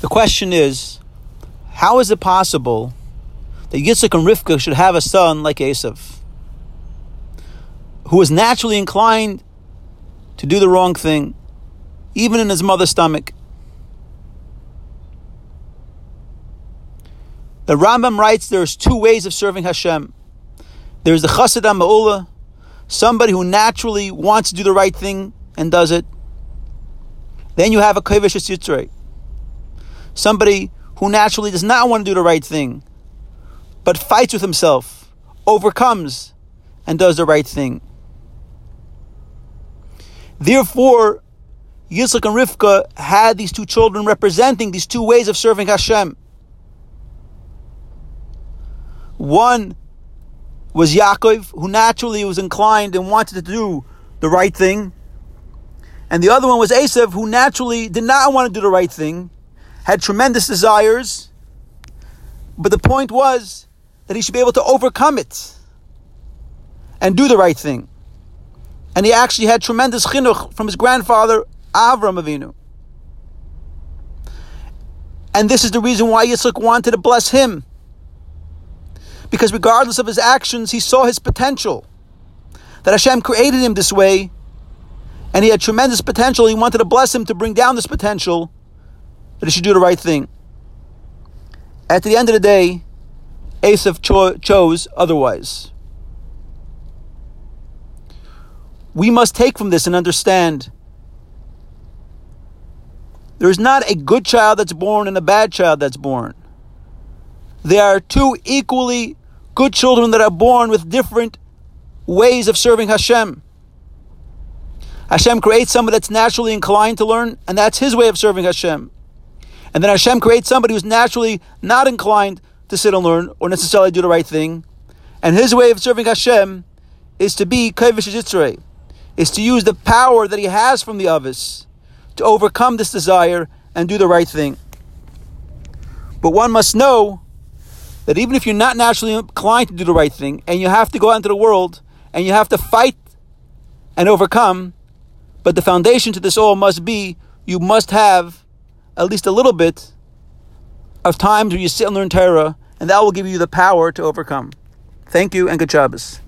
The question is, how is it possible that Yitzchak and Rivka should have a son like Esav, who was naturally inclined to do the wrong thing, even in his mother's stomach? The Rambam writes there's two ways of serving Hashem. There's the Chassid Ma'ula, somebody who naturally wants to do the right thing and does it. Then you have a Kavish Yitzrei, somebody who naturally does not want to do the right thing, but fights with himself, overcomes, and does the right thing. Therefore, Yitzchak and Rivka had these two children representing these two ways of serving Hashem. One was Yaakov, who naturally was inclined and wanted to do the right thing. And the other one was Esav, who naturally did not want to do the right thing, had tremendous desires, but the point was that he should be able to overcome it and do the right thing. And he actually had tremendous chinuch from his grandfather, Avram Avinu. And this is the reason why Yitzchak wanted to bless him because regardless of his actions, he saw his potential. That Hashem created him this way, and he had tremendous potential. He wanted to bless him to bring down this potential, that he should do the right thing. At the end of the day, Esav cho- chose otherwise. We must take from this and understand there is not a good child that's born and a bad child that's born. There are two equally good children that are born with different ways of serving Hashem. Hashem creates someone that's naturally inclined to learn, and that's his way of serving Hashem. And then Hashem creates somebody who's naturally not inclined to sit and learn or necessarily do the right thing. And his way of serving Hashem is to be Kavish Yitzrei, is to use the power that he has from the Avis to overcome this desire and do the right thing. But one must know that even if you're not naturally inclined to do the right thing and you have to go out into the world and you have to fight and overcome, but the foundation to this all must be you must have at least a little bit of times where you sit and learn Torah, and that will give you the power to overcome. Thank you and good Shabbos.